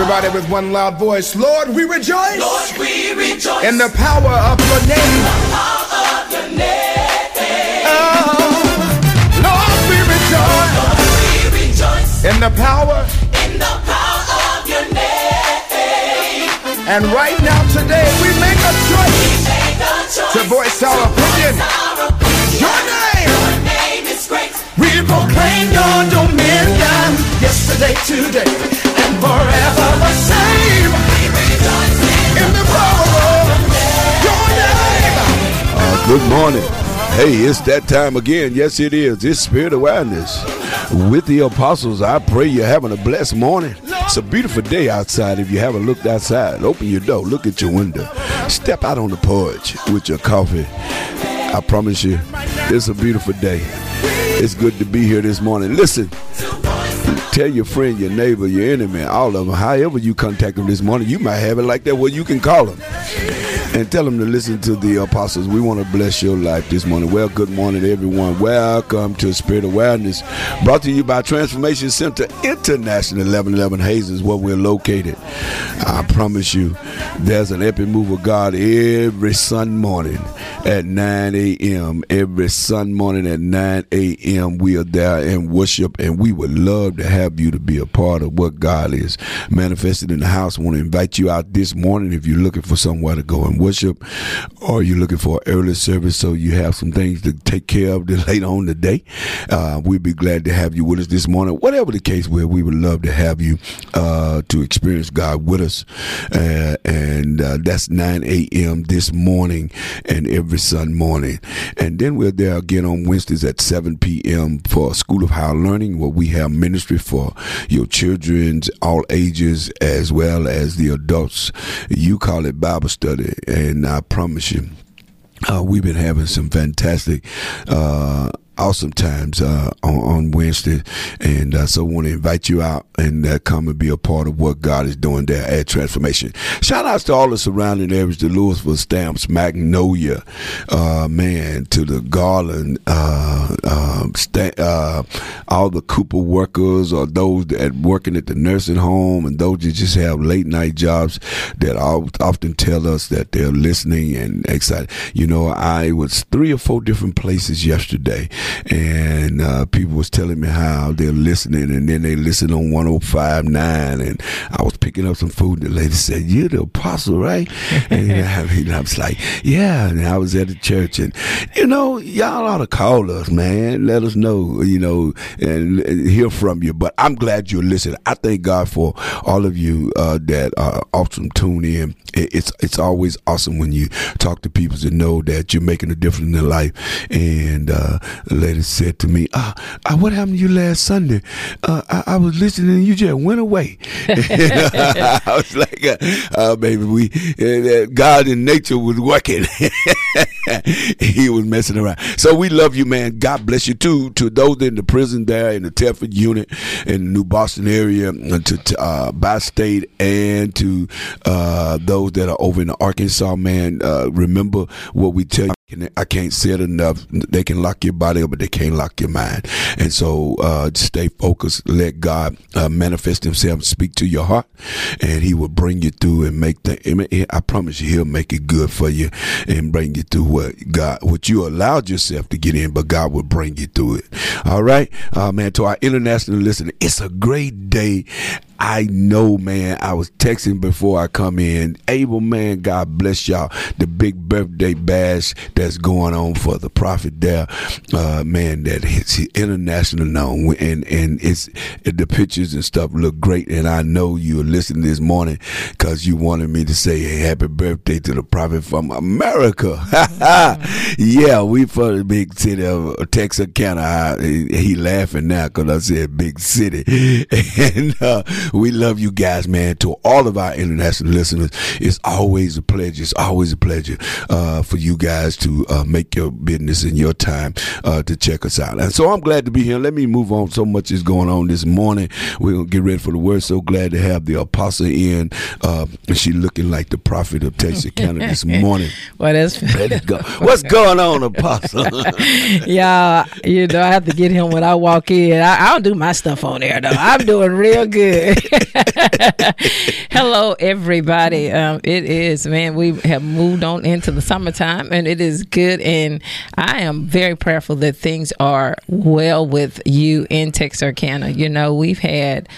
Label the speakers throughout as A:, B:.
A: Everybody with one loud voice. Lord, we rejoice.
B: Lord, we rejoice.
A: In the power of your name.
B: The power of your name.
A: Oh, Lord, we rejoice.
B: Lord, we rejoice.
A: In the power.
B: In the power of your name.
A: And right now, today, we make a choice.
B: We make a choice.
A: To voice our opinion.
B: Our opinion.
A: Your name.
B: Your name is great.
A: We proclaim your dominion. Yesterday, today, and forever the same.
B: In,
A: the power of your name.
C: Uh, good morning. Hey, it's that time again. Yes, it is. It's Spirit Awareness with the apostles. I pray you're having a blessed morning. It's a beautiful day outside. If you haven't looked outside, open your door, look at your window, step out on the porch with your coffee. I promise you, it's a beautiful day. It's good to be here this morning. Listen, tell your friend, your neighbor, your enemy, all of them, however you contact them this morning, you might have it like that where you can call them and tell them to listen to the apostles. We want to bless your life this morning. Well, good morning, everyone. Welcome to Spirit Awareness, brought to you by Transformation Center International, 1111 Hayes is where we're located. I promise you, there's an epic move of God every Sunday morning at 9 a.m. Every Sunday morning at 9 a.m. We are there in worship, and we would love to have you to be a part of what God is manifested in the house. I want to invite you out this morning if you're looking for somewhere to go and worship, or you're looking for early service so you have some things to take care of later on today. Uh, we'd be glad to have you with us this morning. Whatever the case, where we would love to have you uh, to experience God with us, uh, and uh, that's 9 a.m. this morning and every Sunday morning. And then we're there again on Wednesdays at 7 p.m. for School of Higher Learning, where we have ministry for your children's all ages as well as the adults. You call it Bible study, and I promise you. Uh, we've been having some fantastic, uh, awesome times uh, on, on Wednesday, and uh, so I want to invite you out and uh, come and be a part of what God is doing there at Transformation. Shout outs to all the surrounding areas, the Lewisville Stamps, Magnolia, uh, man, to the Garland, uh, um, uh, all the Cooper workers or those that working at the nursing home and those that just have late night jobs that often tell us that they're listening and excited. You know, I was three or four different places yesterday and uh, people was telling me how they're listening and then they listen on 1059 and I was picking up some food and the lady said you're the apostle right? And I, mean, I was like yeah. And I was at the church and you know y'all ought to call us man. Let us know you know and, and hear from you. But I'm glad you're listening. I thank God for all of you uh, that are often tune in. It's it's always awesome when you talk to people to know that you're making a difference in their life. And uh, lady said to me, ah, ah, what happened to you last Sunday? Uh, I, I, was listening and you just went away. I was like, uh, uh, baby, we, uh, God in nature was working. he was messing around. So we love you, man. God bless you too. To those in the prison there in the Telford unit in the New Boston area, to uh, Bi-State, and to uh, those that are over in Arkansas, man. Uh, remember what we tell you. I can't say it enough. They can lock your body up, but they can't lock your mind. And so, uh, stay focused. Let God uh, manifest Himself, speak to your heart, and He will bring you through and make the. I promise you, He'll make it good for you and bring you through what God, what you allowed yourself to get in, but God will bring you through it. All right, uh, man. To our international listener, it's a great day. I know, man. I was texting before I come in. Abel, man, God bless y'all. The big birthday bash that's going on for the prophet there, uh, man. That international known, and and it's the pictures and stuff look great. And I know you're listening this morning because you wanted me to say hey, happy birthday to the prophet from America. yeah, we from the big city of Texas, Texarkana. He laughing now because I said big city, and. Uh, we love you guys, man. To all of our international listeners, it's always a pleasure. It's always a pleasure uh, for you guys to uh, make your business and your time uh, to check us out. And so I'm glad to be here. Let me move on. So much is going on this morning. We're gonna get ready for the word. So glad to have the apostle in. Uh, she looking like the prophet of Texarkana this morning.
D: well, that's
C: go. What's going on, apostle?
D: yeah, you know I have to get him when I walk in. I, I don't do my stuff on there though. I'm doing real good. Hello, everybody. Um, it is, man, we have moved on into the summertime and it is good. And I am very prayerful that things are well with you in Texarkana. You know, we've had.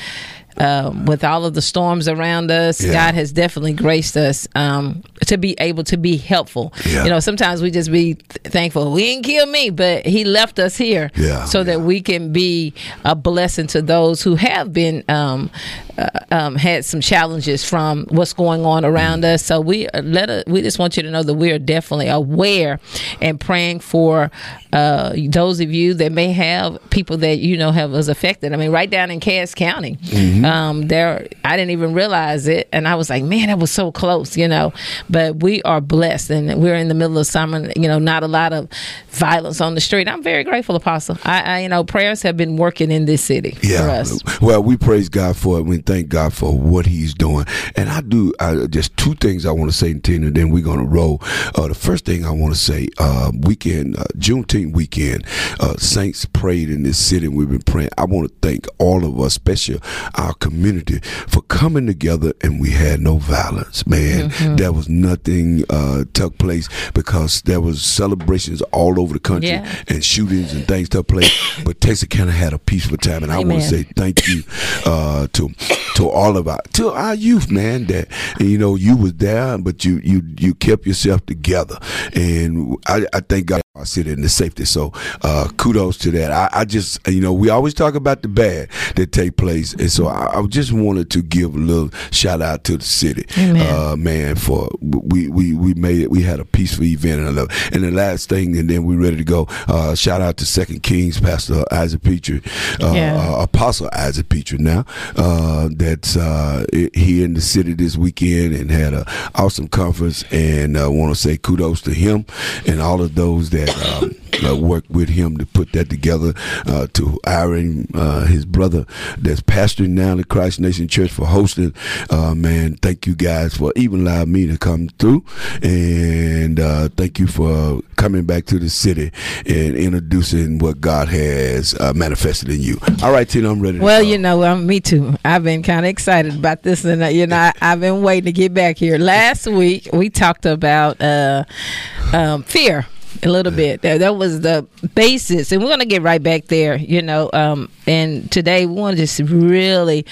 D: Um, with all of the storms around us,
C: Yeah.
D: God has definitely graced us um, to be able to be helpful.
C: Yeah.
D: You know, sometimes we just be thankful. He didn't kill me, but He left us here
C: Yeah,
D: so that we can be a blessing to those who have been um, uh, um, had some challenges from what's going on around us. So we uh, let us, we just want you to know that we are definitely aware and praying for uh, those of you that may have people that you know have was affected. I mean, right down in Cass County, um, there I didn't even realize it, and I was like, man, that was so close, you know. But we are blessed, and we're in the middle of summer. You know, not a lot of violence on the street. I'm very grateful, Apostle. I, I you know, prayers have been working in this city for
C: Yeah.
D: us.
C: Well, we praise God for it. Thank God for what He's doing. And I do I, just two things I want to say, Tina. And then we're gonna roll. Uh, the first thing I want to say, uh, weekend, uh, Juneteenth weekend, uh, saints prayed in this city. and We've been praying. I want to thank all of us, especially our community, for coming together. And we had no violence, man.
D: Mm-hmm.
C: There was nothing uh, took place because there was celebrations all over the country
D: Yeah.
C: and shootings and things took place. but Texas kind of had a peaceful time, and I want to say thank you uh, to to all of our to our youth, man. That you know you was there, but you you you kept yourself together, and I, I thank God I sit in the safety. So uh, kudos to that. I, I just you know we always talk about the bad that take place, and so I, I just wanted to give a little shout out to the city,
D: Amen.
C: uh, man. For we we we made it. We had a peaceful event, and. And the last thing, and then we're ready to go. Uh, shout out to Second Kings, Pastor Isaac Petrie, uh,
D: Yeah.
C: uh, Apostle Isaac Petrie. Now uh, that's uh, here in the city this weekend, and had a awesome conference. And I want to say kudos to him and all of those that. Um, uh, worked with him to put that together. Uh, to Aaron, uh, his brother, that's pastoring now the Christ Nation Church for hosting. Uh, man, thank you guys for even allowing me to come through, and uh, thank you for coming back to the city and introducing what God has uh, manifested in you. All right, Tina, I'm ready.
D: Well, you know, um, me too. I've been kind of excited about this, and uh, you know, I, I've been waiting to get back here. Last week we talked about uh, um, fear a little bit. That, that was the basis, and we're gonna get right back there. You know, um, and today we want to just really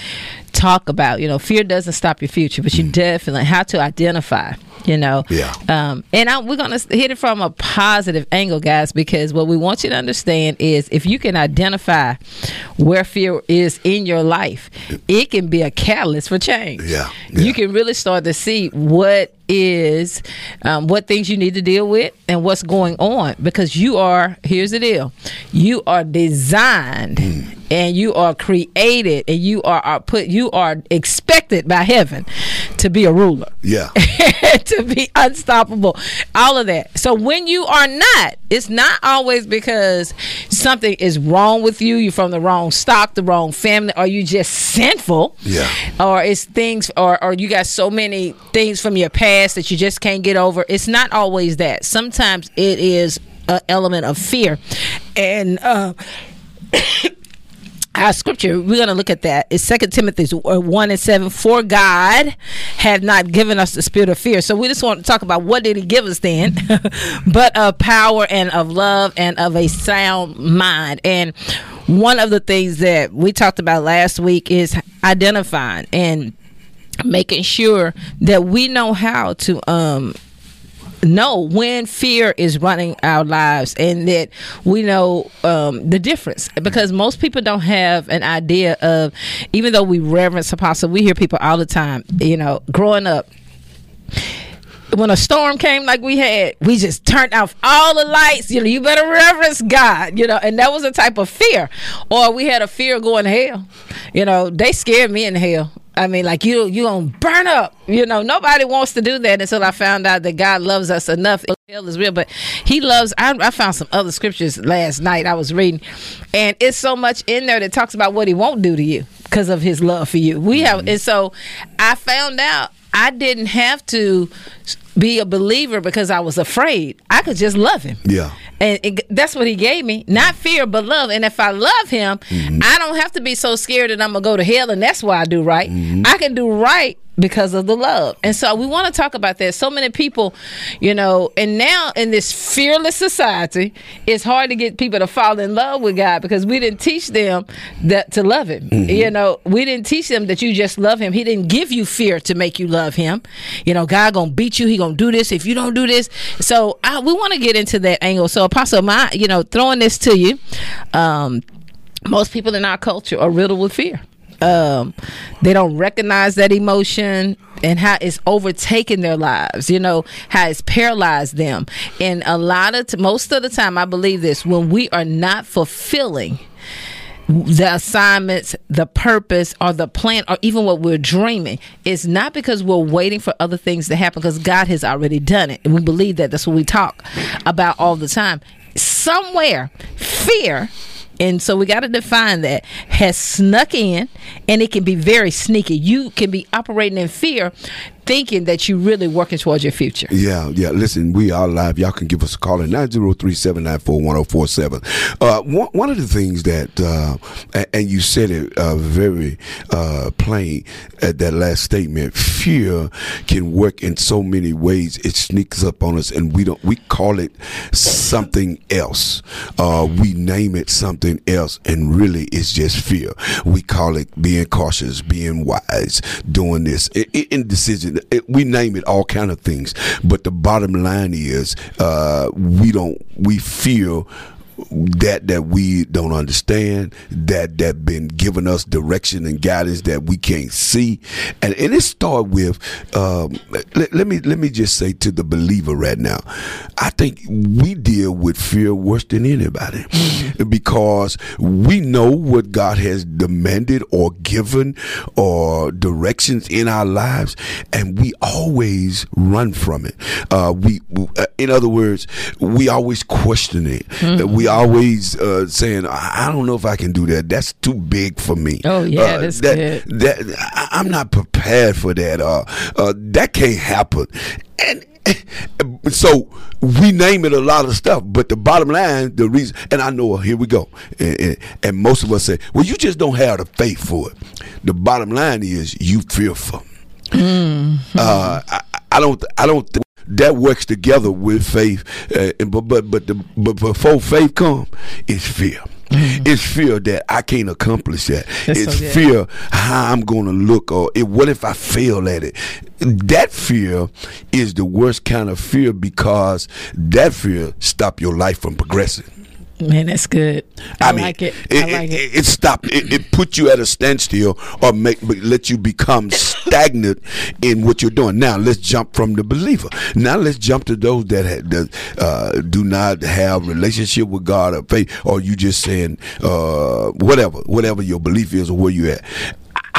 D: talk about. You know, fear doesn't stop your future, but you definitely how to identify. You know,
C: Yeah.
D: um, and I, we're going to hit it from a positive angle, guys, because what we want you to understand is if you can identify where fear is in your life, it can be a catalyst for change.
C: Yeah, yeah.
D: You can really start to see what is, um, what things you need to deal with and what's going on because you are, here's the deal, you are designed.
C: Mm.
D: And you are created, and you are, are put. You are expected by heaven to be a ruler
C: yeah,
D: to be unstoppable. All of that. So when you are not, it's not always because something is wrong with you. You're from the wrong stock, the wrong family, or you just sinful.
C: Yeah.
D: Or it's things, or or you got so many things from your past that you just can't get over. It's not always that. Sometimes it is an element of fear, and. Uh, our scripture we're going to look at that. It's second timothy 1 and 7 for god had not given us the spirit of fear. So we just want to talk about what did he give us then? But of power and of love and of a sound mind. And one of the things that we talked about last week is identifying and making sure that we know how to um know when fear is running our lives and that we know um, the difference because most people don't have an idea of even though we reverence apostle we hear people all the time you know growing up when a storm came like we had, we just turned off all the lights. You know, you better reverence God. You know, and that was a type of fear. Or we had a fear of going to hell. You know, they scared me in hell. I mean, like you, you gonna burn up. You know, nobody wants to do that until I found out that God loves us enough. Hell is real, but He loves. I, I found some other scriptures last night. I was reading, and it's so much in there that talks about what He won't do to you because of His love for you. We have, mm-hmm. and so I found out I didn't have to be a believer because I was afraid. I could just love him.
C: Yeah.
D: and it, that's what he gave me not fear but love and if i love him
C: Mm-hmm.
D: i don't have to be so scared that i'm gonna go to hell and that's why i do right
C: Mm-hmm.
D: i can do right because of the love. And so we want to talk about that. So many people you know and now in this fearless society it's hard to get people to fall in love with god because we didn't teach them that to love him.
C: Mm-hmm.
D: you know we didn't teach them that you just love him. He didn't give you fear to make you love him. You know god gonna beat you. He gonna do this. If you don't do this so I, we want to get into that angle. So apostle my you know throwing this to you um most people in our culture are riddled with fear um they don't recognize that emotion and how it's overtaken their lives you know how it's paralyzed them and a lot of t- most of the time i believe this when we are not fulfilling the assignments, the purpose, or the plan, or even what we're dreaming, is not because we're waiting for other things to happen, because God has already done it. And we believe that. That's what we talk about all the time. Somewhere, fear, and so we got to define that, has snuck in, and it can be very sneaky. You can be operating in fear, thinking that you're really working towards your future.
C: Yeah, yeah. Listen, we are live. Y'all can give us a call at 903-794-1047. Uh, one, one of the things that, uh, and you said it uh, very uh, plain at that last statement, fear can work in so many ways. It sneaks up on us and we don't, we call it something else. Uh, we name it something else and really it's just fear. We call it being cautious, being wise, doing this, indecision. It- we name it all kind of things. But the bottom line is, uh, we don't, we feel that that we don't understand that that been giving us direction and guidance that we can't see. And, and it start with um, let, let me let me just say to the believer right now i think we deal with fear worse than anybody. Because we know what god has demanded or given or directions in our lives and we always run from it. Uh, we uh, in other words we always question it. Uh, we always uh, saying I don't know if I can do that that's too big for me
D: Oh, yeah,
C: Uh,
D: that's
C: that,
D: good.
C: that I- I'm not prepared for that uh, uh, that can't happen and so we name it a lot of stuff, but the bottom line, the reason, and I know, here we go, and, and, and most of us say, well, you just don't have the faith for it. The bottom line is you fearful. Uh, I, I don't, I don't. Think that works together with faith, uh, but but but the, but before faith come, it's fear. It's fear that I can't accomplish that.
D: That's
C: it's
D: so
C: fear how I'm going to look, or it, what if I fail at it? That fear is the worst kind of fear because that fear stop your life from progressing.
D: Man, that's good. I,
C: mean,
D: like it. I like it.
C: It, stop. It, it put you at a standstill or make let you become stagnant in what you're doing. Now let's jump from the believer. Now let's jump to those that, had, that uh, do not have relationship with God or faith, or you just saying uh, whatever, whatever your belief is or where you at.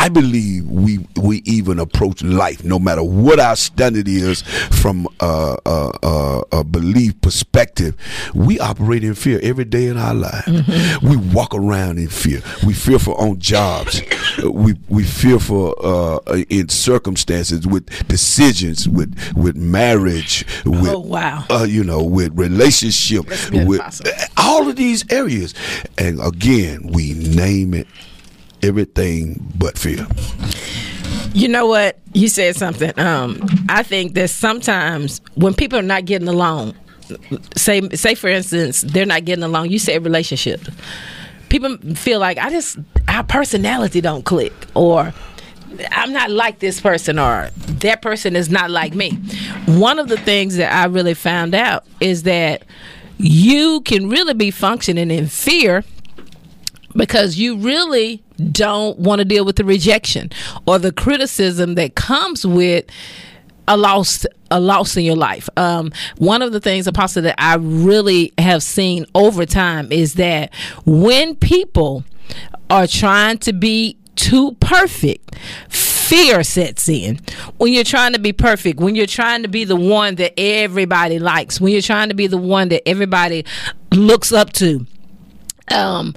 C: I believe we we even approach life, no matter what our standard is, from a, a, a, belief perspective. We operate in fear every day in our life. We walk around in fear. We fear for on jobs. we we fear for uh, in circumstances with decisions, with with marriage, with
D: Oh, wow.
C: uh, you know, with relationship, with
D: Apostle.
C: all of these areas. And again, we name it everything but fear.
D: You know what? You said something. Um, I think that sometimes when people are not getting along, say say for instance, they're not getting along. You say relationship. People feel like I just our personality don't click, or I'm not like this person, or that person is not like me. One of the things that I really found out is that you can really be functioning in fear because you really don't want to deal with the rejection or the criticism that comes with a loss a loss in your life. Um, one of the things, Apostle, that I really have seen over time is that when people are trying to be too perfect, fear sets in. When you're trying to be perfect, when you're trying to be the one that everybody likes, when you're trying to be the one that everybody looks up to, um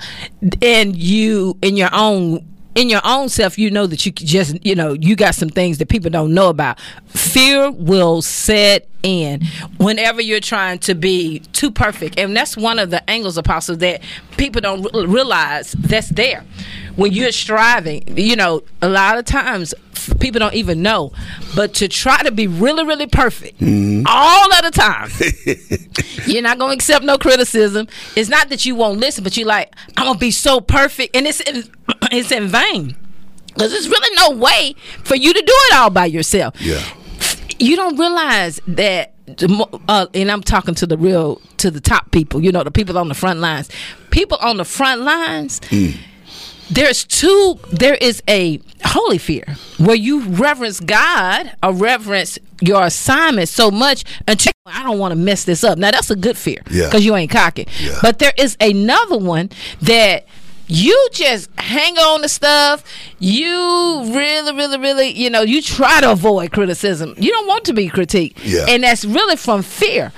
D: and you in your own in your own self, you know that you just, you know, you got some things that people don't know about. Fear will set in whenever you're trying to be too perfect. And that's one of the angles, Apostle, that people don't realize that's there. When you're striving, you know, a lot of times f- people don't even know, but to try to be really, really perfect all of the time, you're not going to accept no criticism. It's not that you won't listen, but you're like, I'm going to be so perfect. And it's in, it's in vain. Because there's really no way for you to do it all by yourself
C: Yeah.
D: you don't realize that uh, and I'm talking to the real to the top people, you know, the people on the front lines. People on the front lines, there's two there is a holy fear where you reverence God or reverence your assignment so much until I don't want to mess this up. Now that's a good fear
C: Yeah.
D: because you ain't cocky.
C: Yeah.
D: But there is another one that you just hang on to stuff. You really, really, really, you know, you try to avoid criticism. You don't want to be critiqued.
C: Yeah.
D: And that's really from fear.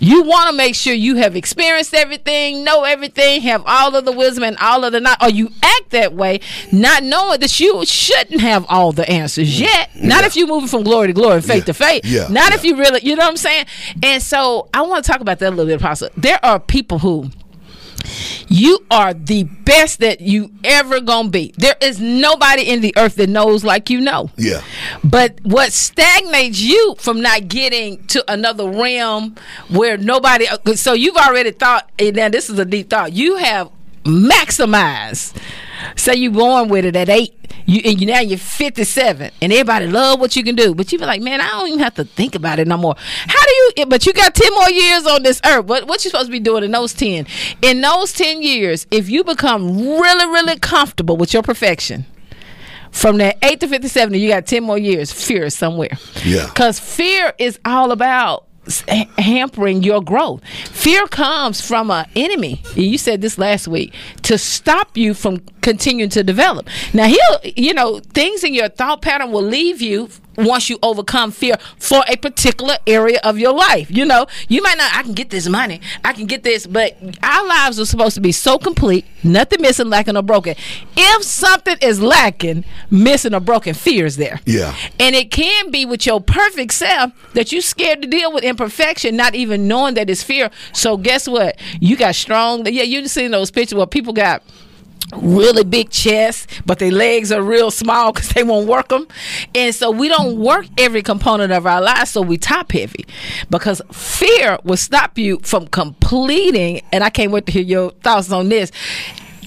D: You want to make sure you have experienced everything, know everything, have all of the wisdom and all of the not, or you act that way, not knowing that you shouldn't have all the answers mm. yet. Not
C: Yeah.
D: if you're moving from glory to glory and faith
C: Yeah.
D: to faith.
C: Yeah.
D: Not if you really, you know what I'm saying? And so I want to talk about that a little bit, Apostle. There are people who you are the best that you ever gonna be. There is nobody in the earth that knows like you know.
C: Yeah.
D: But what stagnates you from not getting to another realm where nobody so you've already thought and now this is a deep thought. You have maximized. Say you born with it at eight, you and you now you're 57, and everybody love what you can do, but you be like, man, I don't even have to think about it no more. How do you? Eh, but you got 10 more years on this earth. What what you supposed to be doing in those 10? In those 10 years, if you become really really comfortable with your perfection, from that 8 to 57 you got 10 more years fear is somewhere
C: Yeah.
D: because fear is all about hampering your growth. Fear comes from an enemy. You said this last week to stop you from continuing to develop. Now he'll you know things in your thought pattern will leave you once you overcome fear for a particular area of your life you know you might not i can get this money i can get this but our lives are supposed to be so complete nothing missing lacking or broken if something is lacking missing or broken fear is there
C: Yeah.
D: and it can be with your perfect self that you're scared to deal with imperfection, not even knowing that it's fear. So guess what? You got strong. Yeah, you seen those pictures where people got really big chests, but their legs are real small because they won't work them. And so we don't work every component of our lives, so we top heavy because fear will stop you from completing. And I can't wait to hear your thoughts on this.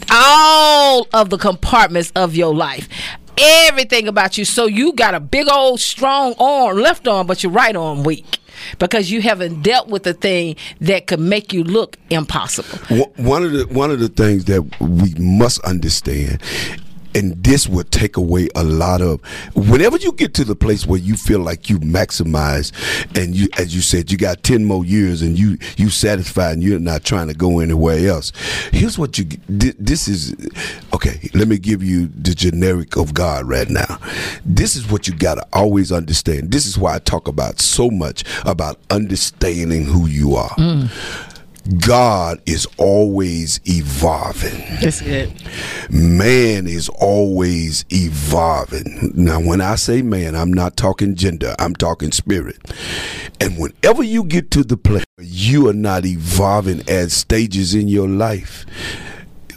D: All of the compartments of your life. Everything about you. So you got a big old strong arm, left arm, but your right arm weak. Because you haven't dealt with the thing that could make you look impossible.
C: One- of the one of the things that we must understand, and this will take away a lot of. Whenever you get to the place where you feel like you maximize, and you, as you said, you got ten more years, and you you satisfied, and you're not trying to go anywhere else. Here's what you. This is okay. Let me give you the generic of God right now. This is what you got to always understand. This is why I talk about so much about understanding who you are. Mm. God is always evolving.
D: That's good.
C: Man is always evolving. Now, when I say man, I'm not talking gender, I'm talking spirit. And whenever you get to the place where you are not evolving at stages in your life,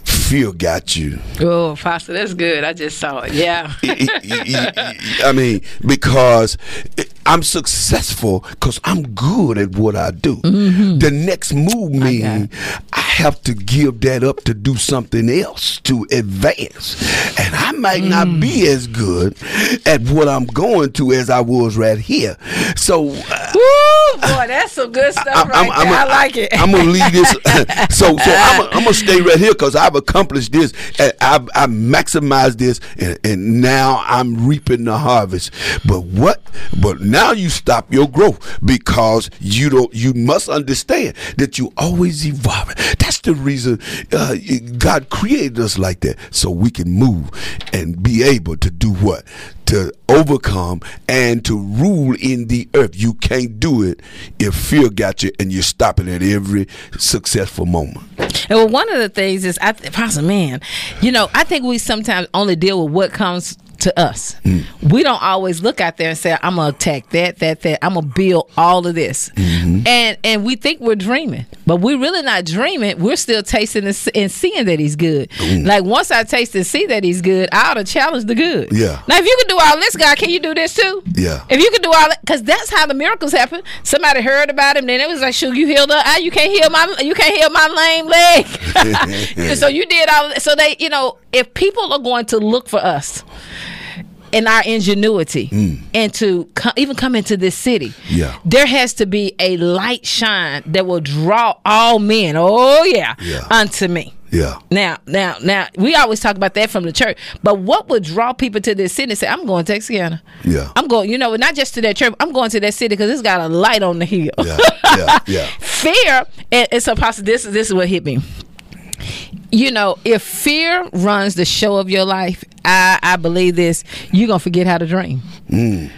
C: fear got you.
D: Oh, Pastor, that's good. I just saw it. Yeah.
C: I mean, because I'm successful because I'm good at what I do. The next move means I have to give that up to do something else to advance. And I might not be as good at what I'm going to as I was right here. So, uh,
D: Woo, boy, that's some good stuff
C: I'm-
D: right
C: I'm
D: there.
C: a-
D: I like it.
C: I'm gonna leave this. so, so I'm, I'm gonna stay right here because I've accomplished this. And I've, I've maximized this, and, and now I'm reaping the harvest. But what? But now you stop your growth because you don't. You must understand that you always evolving. That's the reason uh, God created us like that, so we can move and be able to do what? To overcome and to rule in the earth. You can't do it if fear got you and you're stopping at every successful moment.
D: And well, one of the things is, I, th- Pastor Man, you know, I think we sometimes only deal with what comes to us.
C: Mm.
D: We don't always look out there and say, "I'm gonna attack that, that, that. I'm gonna build all of this,"
C: Mm-hmm.
D: And and we think we're dreaming, but we're really not dreaming. We're still tasting and, seeing that He's good. Like once I taste and see that He's good, I ought to challenge the good.
C: Yeah.
D: Now, if you can do all this, God, can you do this too?
C: Yeah.
D: If you can do all that, because that's how the miracles happen. Somebody heard about him, then it was like, "Shoot, you healed her. Ah, you can't heal my, you can't heal my lame leg." so you did all. That. So they, you know, if people are going to look for us in our ingenuity mm. and to co- even come into this city,
C: Yeah.
D: there has to be a light shine that will draw all men. Oh yeah,
C: Yeah.
D: unto me.
C: Yeah.
D: Now, now, now, we always talk about that from the church, but what would draw people to this city and say, I'm going to Texarkana?
C: Yeah.
D: I'm going, you know, not just to that church, I'm going to that city because it's got a light on the hill.
C: Yeah. Yeah. Yeah.
D: fear, and it's a possibility, this, this is what hit me. You know, if fear runs the show of your life, I, I believe this, you're going to forget how to dream. Mm.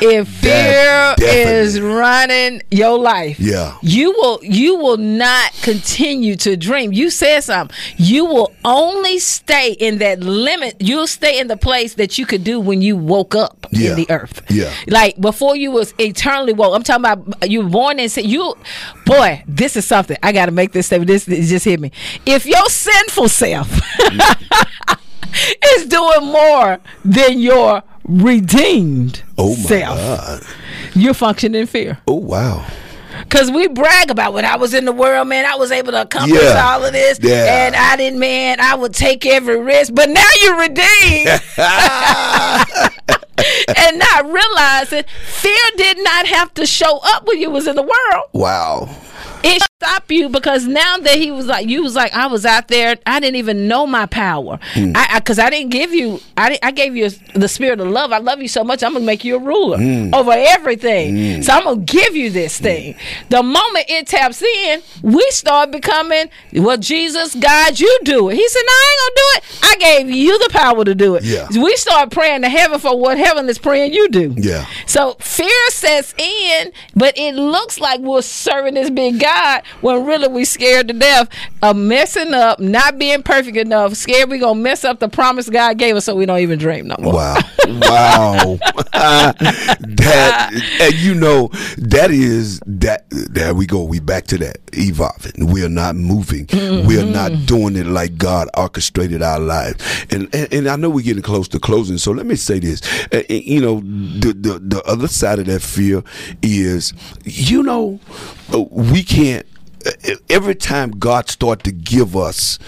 D: If fear is running your life,
C: Yeah.
D: you will you will not continue to dream. You said something. You will only stay in that limit. You'll stay in the place that you could do when you woke up
C: Yeah.
D: in the earth.
C: Yeah.
D: Like before you was eternally woke. I'm talking about you were born and said you boy, this is something. I gotta make this statement. This, this just hit me. If your sinful self is doing more than your redeemed
C: Oh my
D: self,
C: God.
D: you're functioning in fear.
C: Oh wow.
D: Cause we brag about when I was in the world, man. I was able to accomplish
C: Yeah.
D: all of this,
C: Yeah.
D: and I didn't, man. I would take every risk, but now you're redeemed, and not realizing fear did not have to show up when you was in the world.
C: Wow.
D: It stopped you because now that he was like, you was like, I was out there. I didn't even know my power.
C: Hmm.
D: I because I, didn't give you. I I gave you the spirit of love. I love you so much. I'm gonna make you a ruler
C: Hmm.
D: over everything. So I'm gonna give you this thing. The moment it taps in, we start becoming. Well, Jesus, God, you do it. He said, No, I ain't gonna do it. I gave you the power to do it.
C: Yeah.
D: We start praying to heaven for what heaven is praying you do.
C: Yeah.
D: So fear sets in, but it looks like we're serving this big God when really we scared to death of messing up, not being perfect enough, scared we gonna mess up the promise God gave us, so we don't even dream no more.
C: Wow. Wow. that and you know that is that there we go. We back to that. Evolving. We are not moving. We are not doing it like God orchestrated our lives. And, and and I know we're getting close to closing. So let me say this. Uh, you know, the, the the other side of that fear is you know, we can't every time God start to give us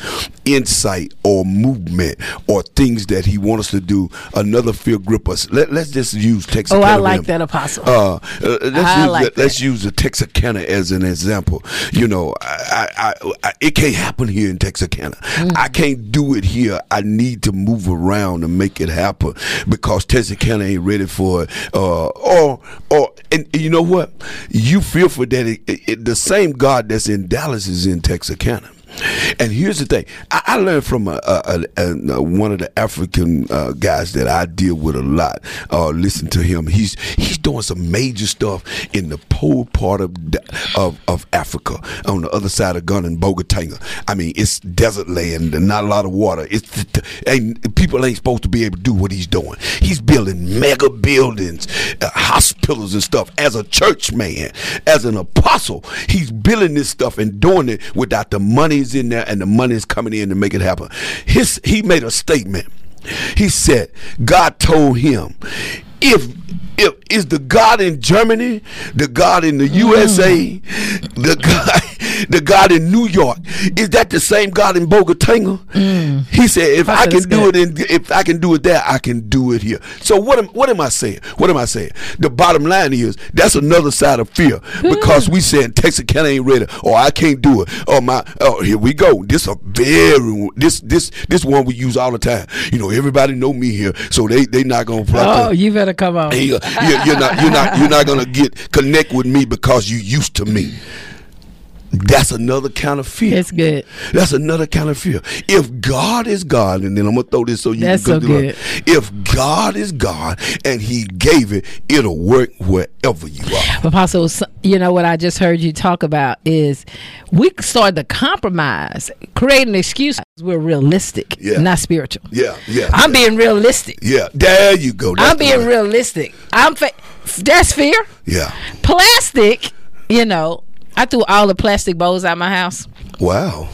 C: insight or movement or things that He wants us to do, another fear grip us. Let, let's just use Texas.
D: Oh, I like that, Apostle.
C: Uh, uh, let's
D: I
C: use
D: like
C: the, let's use the Texarkana as an example. You know, I, I, I, I it can't happen here in Texarkana.
D: Mm.
C: I can't do it here. I need to move around and make it happen because Texarkana ain't ready for it. Uh, or or and you know what? You feel for that. It, it, the same God that's in Dallas is in Texarkana. And here's the thing: I, I learned from a, a, a, one of the African uh, guys that I deal with a lot. Uh, listen to him; he's he's doing some major stuff in the poor part of of, of Africa, on the other side of Ghana and Bolgatanga. I mean, it's desert land and not a lot of water. It's and people ain't supposed to be able to do what he's doing. He's building mega buildings, uh, hospitals and stuff. As a church man, as an apostle, he's building this stuff and doing it without the money's in there and the money's coming in to make it happen. His he made a statement. He said, God told him, if if is the God in Germany, the God in the USA, the God the God in New York, is that the same God in Bolgatanga? He said, if I can do
D: good.
C: it in if I can do it there, I can do it here. So what am what am I saying? What am I saying? The bottom line is that's another side of fear because we saying Texarkana ain't ready, or I can't do it, or my oh here we go. This a very this this this one we use all the time. You know, everybody know me here, so they they not gonna.
D: Fly Oh, you better come on.
C: Uh, you're, you're not you're not you're not gonna get connect with me because you used to me. That's another kind of fear.
D: That's good.
C: That's another kind of fear. If God is God, and then I'm gonna throw this so you
D: That's
C: can go
D: so
C: through
D: good.
C: it. If God is God and He gave it, it'll work wherever you are.
D: Apostle, you know what I just heard you talk about is we start to compromise, create an excuse. We're realistic,
C: Yeah.
D: not spiritual.
C: Yeah, yeah.
D: I'm being realistic.
C: yeah, there you go. That's
D: I'm being
C: one.
D: realistic. I'm fa- that's fear.
C: Yeah.
D: Plastic, you know. I threw all the plastic bowls out of my house.
C: Wow.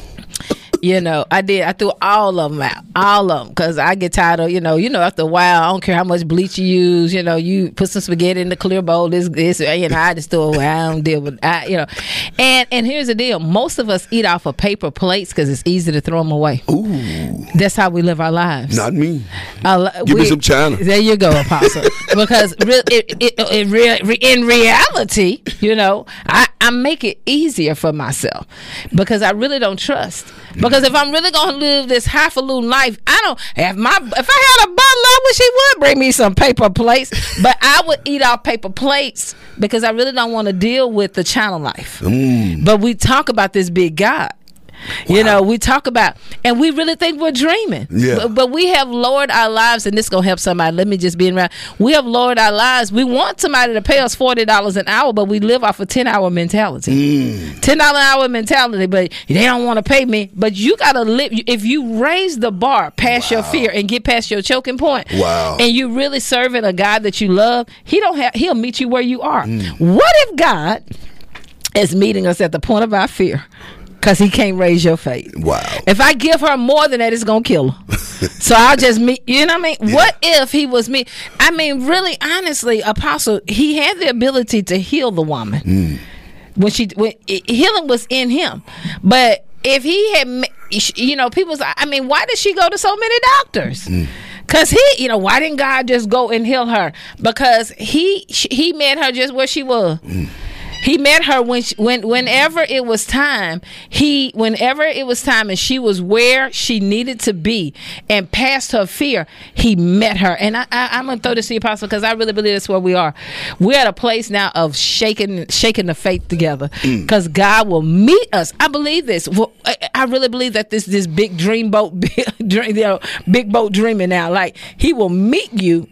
D: You know, I did. I threw all of them out, all of them, because I get tired of you know. You know, after a while, I don't care how much bleach you use. You know, you put some spaghetti in the clear bowl. This, this, you know, I just throw away. I don't deal with, I, you know. And and here's the deal: most of us eat off of paper plates because it's easy to throw them away.
C: Ooh,
D: That's how we live our lives.
C: not me. Give me some China.
D: There you go, Apostle. because real, it, it, it, re- in reality, you know, I, I make it easier for myself because I really don't trust. Because if I'm really gonna live this half a highfalutin life, I don't. If my if I had a butler, I wish he would bring me some paper plates. But I would eat off paper plates because I really don't want to deal with the channel life. Mm. But we talk about this big God. You know, we talk about, and we really think we're dreaming.
C: Yeah.
D: But, but we have lowered our lives, and this gonna help somebody. Let me just be around. We have lowered our lives. We want somebody to pay us forty dollars an hour, but we live off a ten hour mentality. Mm. Ten dollar an hour mentality, but they don't want to pay me. But you gotta live. If you raise the bar past your fear and get past your choking point,
C: Wow.
D: and you really serving a God that you love, He don't have. He'll meet you where you are. Mm. What if God is meeting us at the point of our fear? Because he can't raise your faith.
C: Wow.
D: If I give her more than that, it's gonna kill her. so I'll just meet. You know what I mean? What if he was me? I mean, really, honestly, Apostle, he had the ability to heal the woman hmm. when she when healing was in him, but if he had, you know, people. say, I mean, why did she go to so many doctors? Hmm. Cause he, you know, why didn't God just go and heal her? Because he he met her just where she was. Hmm. He met her when she, when whenever it was time. He whenever it was time, and she was where she needed to be, and past her fear, he met her. And I, I, I'm gonna throw this to you, Apostle, because I really believe that's where we are. We're at a place now of shaking shaking the faith together, mm. because God will meet us. I believe this. Well, I, I really believe that this this big dream boat, dream, you know, big boat dreaming now. Like He will meet you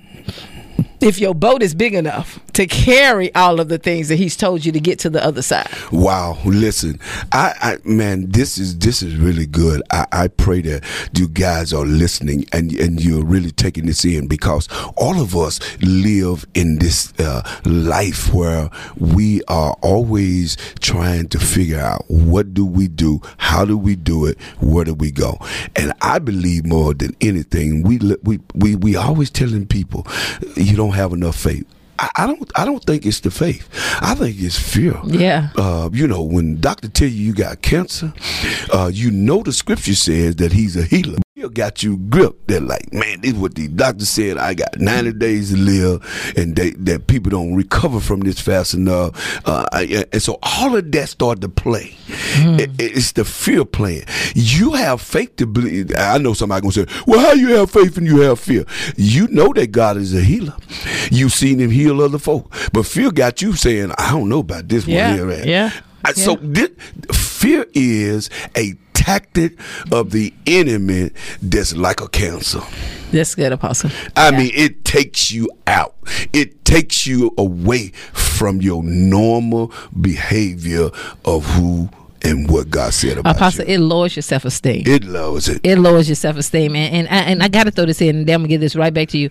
D: if your boat is big enough to carry all of the things that he's told you to get to the other side.
C: Wow, listen, I, I man, this is this is really good. I, I pray that you guys are listening and and you're really taking this in because all of us live in this uh, life where we are always trying to figure out what do we do, how do we do it, where do we go, and I believe more than anything, we we we we always telling people you don't have enough faith. I I don't. I don't think it's the faith. I think it's fear.
D: Yeah.
C: Uh, you know, when doctor tell you you got cancer, uh, you know the scripture says that he's a healer. Fear got you gripped. They're like, man, this is what the doctor said. I got 90 days to live, and they, that people don't recover from this fast enough. Uh, I- and so all of that started to play. It- it's the fear playing. You have faith to believe. I know somebody gonna say, well, how you have faith and you have fear? You know that God is a healer. You've seen him heal other folk, but fear got you saying, I don't know about this
D: Yeah,
C: one here. man."
D: yeah,
C: I- So
D: yeah.
C: thi- fear is a tactic of the enemy that's like a cancer.
D: That's good, Apostle.
C: I mean, it takes you out. It takes you away from your normal behavior of who and what God said about you.
D: Apostle,
C: you.
D: it lowers your self esteem.
C: It lowers it.
D: It lowers your self esteem, and and I, and I got to throw this in, and then I'm gonna get this right back to you,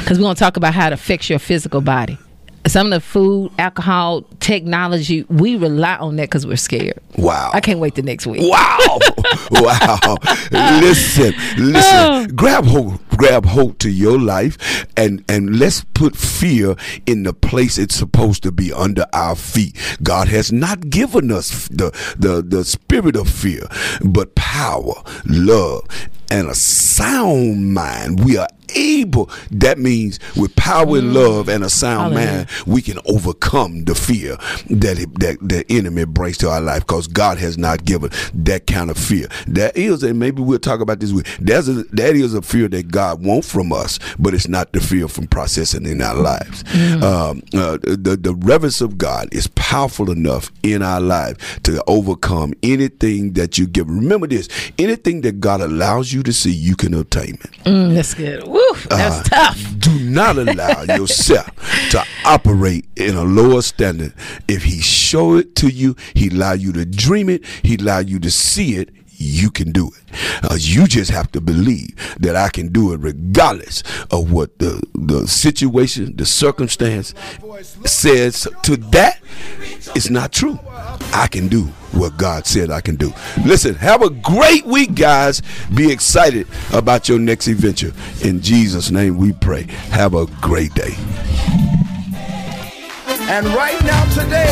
D: because we're gonna talk about how it affects your physical body. Some of the food, alcohol, technology, we rely on that because we're scared.
C: Wow.
D: I can't wait the next week.
C: Wow. wow. listen, listen. Oh. grab hold grab hold to your life and and let's put fear in the place it's supposed to be under our feet. God has not given us the the, the spirit of fear, but power, love, and a sound mind. We are able. That means with power and love and a sound
D: Hallelujah.
C: mind, we can overcome the fear that it, that the enemy brings to our life because God has not given that kind of fear. That is, and maybe we'll talk about this. week, There's a, that is a fear that God wants from us, but it's not the fear from processing in our lives. Um, uh, the the reverence of God is powerful enough in our life to overcome anything that you give. Remember this: anything that God allows you to see, you can obtain it.
D: Mm, that's good. Woo, that's
C: Uh,
D: tough.
C: Do not allow yourself to operate in a lower standard. If he show it to you, he allow you to dream it, he allow you to see it, you can do it. Uh, you just have to believe that I can do it regardless of what the, the situation, the circumstance says to that. It's not true. I can do what God said I can do. Listen, have a great week, guys. Be excited about your next adventure. In Jesus' name we pray. Have a great day.
A: And right now, today,